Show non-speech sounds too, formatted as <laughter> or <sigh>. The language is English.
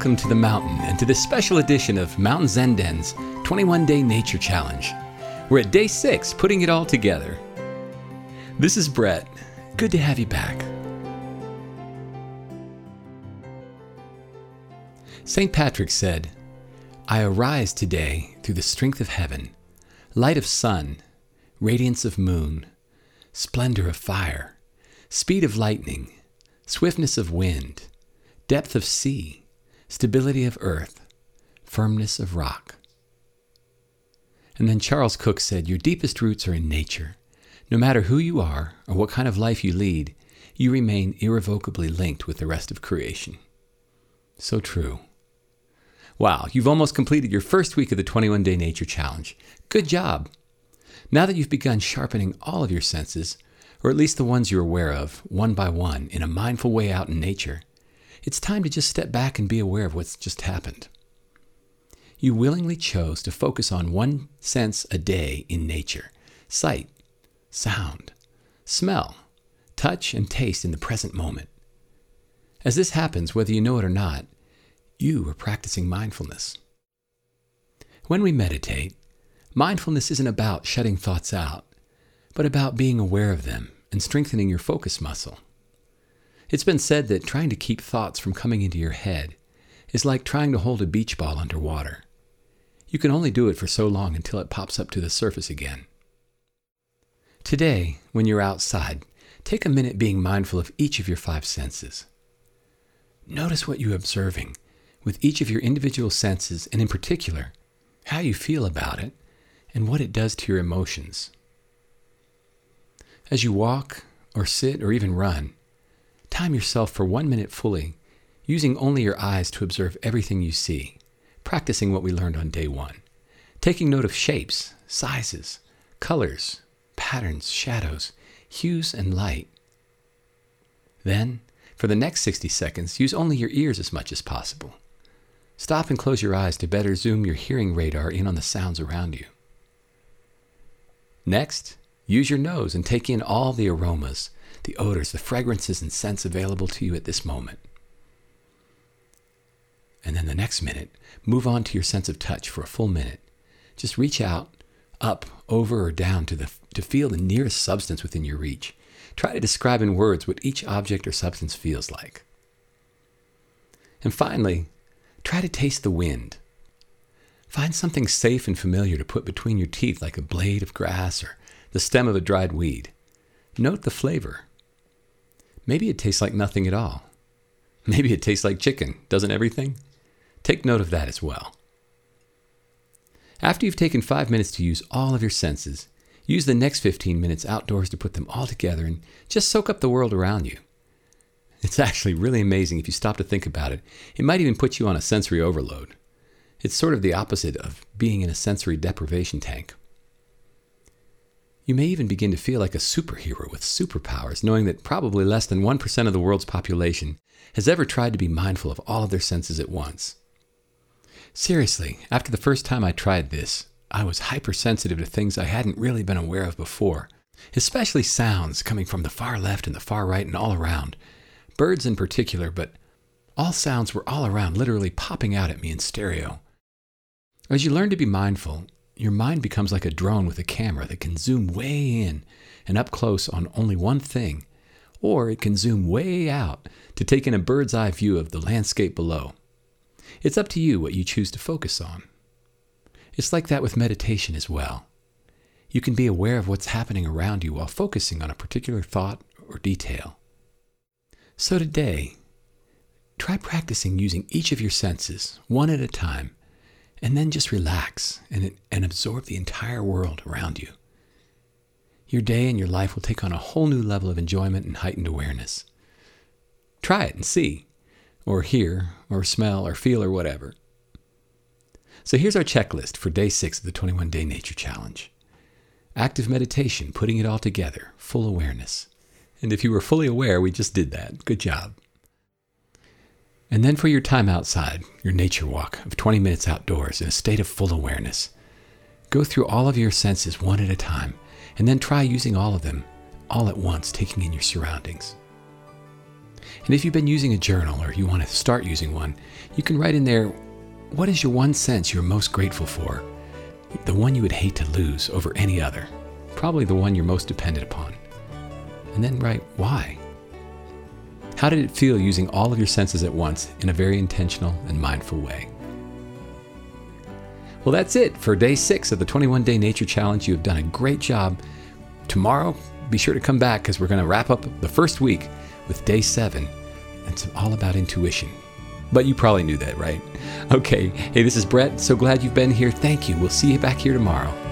Welcome to the mountain and to this special edition of Mountain Zen Den's 21 Day Nature Challenge. We're at day six, putting it all together. This is Brett. Good to have you back. St. Patrick said, I arise today through the strength of heaven, light of sun, radiance of moon, splendor of fire, speed of lightning, swiftness of wind, depth of sea, stability of earth, firmness of rock. And then Charles Cook said, Your deepest roots are in nature. No matter who you are or what kind of life you lead, you remain irrevocably linked with the rest of creation. So true. Wow, you've almost completed your first week of the 21 Day Nature Challenge. Good job! Now that you've begun sharpening all of your senses, or at least the ones you're aware of, one by one, in a mindful way out in nature, it's time to just step back and be aware of what's just happened. You willingly chose to focus on one sense a day in nature sight, sound, smell, touch, and taste in the present moment. As this happens, whether you know it or not, you are practicing mindfulness. When we meditate, mindfulness isn't about shutting thoughts out, but about being aware of them and strengthening your focus muscle. It's been said that trying to keep thoughts from coming into your head is like trying to hold a beach ball underwater. You can only do it for so long until it pops up to the surface again. Today, when you're outside, take a minute being mindful of each of your five senses. Notice what you're observing with each of your individual senses, and in particular, how you feel about it and what it does to your emotions. As you walk, or sit, or even run, time yourself for one minute fully, using only your eyes to observe everything you see, practicing what we learned on day one, taking note of shapes, sizes, colors, patterns, shadows, hues, and light. Then, for the next 60 seconds, use only your ears as much as possible. Stop and close your eyes to better zoom your hearing radar in on the sounds around you. Next, use your nose and take in all the aromas, the odors, the fragrances, and scents available to you at this moment. And then the next minute, move on to your sense of touch for a full minute. Just reach out, up, over, or down to, the, to feel the nearest substance within your reach. Try to describe in words what each object or substance feels like. And finally, Try to taste the wind. Find something safe and familiar to put between your teeth, like a blade of grass or the stem of a dried weed. Note the flavor. Maybe it tastes like nothing at all. Maybe it tastes like chicken, doesn't everything? Take note of that as well. After you've taken five minutes to use all of your senses, use the next 15 minutes outdoors to put them all together and just soak up the world around you. It's actually really amazing if you stop to think about it. It might even put you on a sensory overload. It's sort of the opposite of being in a sensory deprivation tank. You may even begin to feel like a superhero with superpowers, knowing that probably less than 1% of the world's population has ever tried to be mindful of all of their senses at once. Seriously, after the first time I tried this, I was hypersensitive to things I hadn't really been aware of before, especially sounds coming from the far left and the far right and all around, birds in particular, but all sounds were all around, literally popping out at me in stereo. As you learn to be mindful, your mind becomes like a drone with a camera that can zoom way in and up close on only one thing, or it can zoom way out to take in a bird's eye view of the landscape below. It's up to you what you choose to focus on. It's like that with meditation as well. You can be aware of what's happening around you while focusing on a particular thought or detail. So today, try practicing using each of your senses, one at a time, and then just relax and, and absorb the entire world around you. Your day and your life will take on a whole new level of enjoyment and heightened awareness. Try it and see, or hear, or smell, or feel, or whatever. So here's our checklist for day six of the 21 Day Nature Challenge active meditation, putting it all together, full awareness. And if you were fully aware, we just did that. Good job. And then for your time outside, your nature walk of 20 minutes outdoors in a state of full awareness. Go through all of your senses one at a time, and then try using all of them all at once, taking in your surroundings. And if you've been using a journal or you want to start using one, you can write in there what is your one sense you're most grateful for? The one you would hate to lose over any other. Probably the one you're most dependent upon. And then write why. How did it feel using all of your senses at once in a very intentional and mindful way? Well, that's it for day six of the 21 Day Nature Challenge. You have done a great job. Tomorrow, be sure to come back because we're going to wrap up the first week with day seven. It's all about intuition. But you probably knew that, right? <laughs> Okay. Hey, this is Brett. So glad you've been here. Thank you. We'll see you back here tomorrow.